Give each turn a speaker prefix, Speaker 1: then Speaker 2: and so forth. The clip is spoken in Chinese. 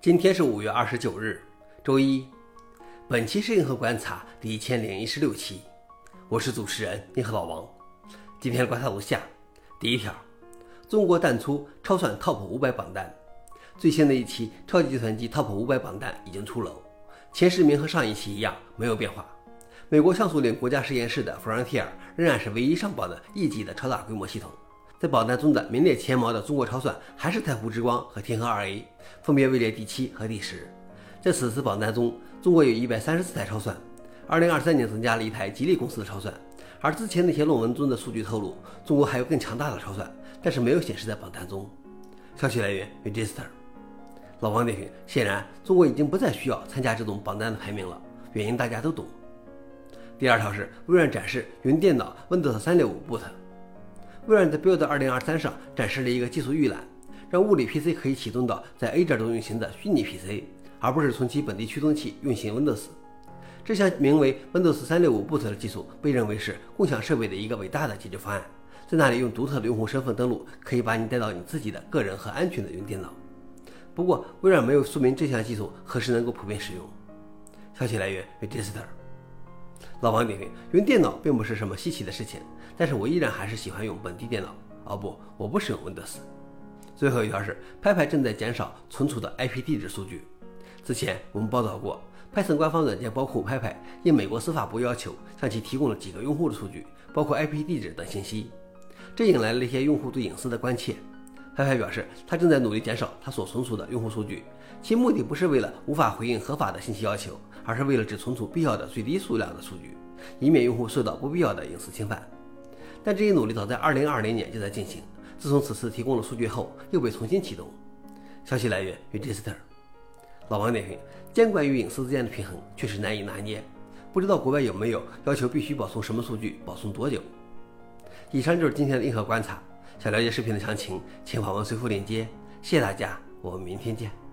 Speaker 1: 今天是五月二十九日，周一。本期是银河观察第一千零一十六期，我是主持人银河老王。今天的观察如下：第一条，中国淡出超算 TOP 五百榜单。最新的一期超级计算机 TOP 五百榜单已经出炉，前十名和上一期一样没有变化。美国像素岭国家实验室的 Frontier 仍然是唯一上榜的一级的超大规模系统。在榜单中的名列前茅的中国超算还是太湖之光和天河二 A，分别位列第七和第十。在此次榜单中，中国有一百三十四台超算，二零二三年增加了一台吉利公司的超算。而之前那些论文中的数据透露，中国还有更强大的超算，但是没有显示在榜单中。消息来源：Register。老王点评：显然，中国已经不再需要参加这种榜单的排名了，原因大家都懂。第二条是微软展示云电脑 Windows 三六五 Boot。微软在 Build 2023上展示了一个技术预览，让物理 PC 可以启动到在 A 点中运行的虚拟 PC，而不是从其本地驱动器运行 Windows。这项名为 Windows 365 Boot 的技术被认为是共享设备的一个伟大的解决方案，在那里用独特的用户身份登录，可以把你带到你自己的个人和安全的云电脑。不过，微软没有说明这项技术何时能够普遍使用。消息来源：Register。老王点评：用电脑并不是什么稀奇的事情。但是我依然还是喜欢用本地电脑。哦不，我不使用 Windows。最后一条是，Py 正在减少存储的 IP 地址数据。之前我们报道过，Python 官方软件包括 Py，应美国司法部要求向其提供了几个用户的数据，包括 IP 地址等信息。这引来了一些用户对隐私的关切。Py 表示，他正在努力减少他所存储的用户数据，其目的不是为了无法回应合法的信息要求，而是为了只存储必要的最低数量的数据，以免用户受到不必要的隐私侵犯。但这一努力早在2020年就在进行，自从此次提供了数据后，又被重新启动。消息来源：Register。老王点评：监管与隐私之间的平衡确实难以拿捏，不知道国外有没有要求必须保存什么数据，保存多久？以上就是今天的硬核观察。想了解视频的详情，请访问随附链接。谢谢大家，我们明天见。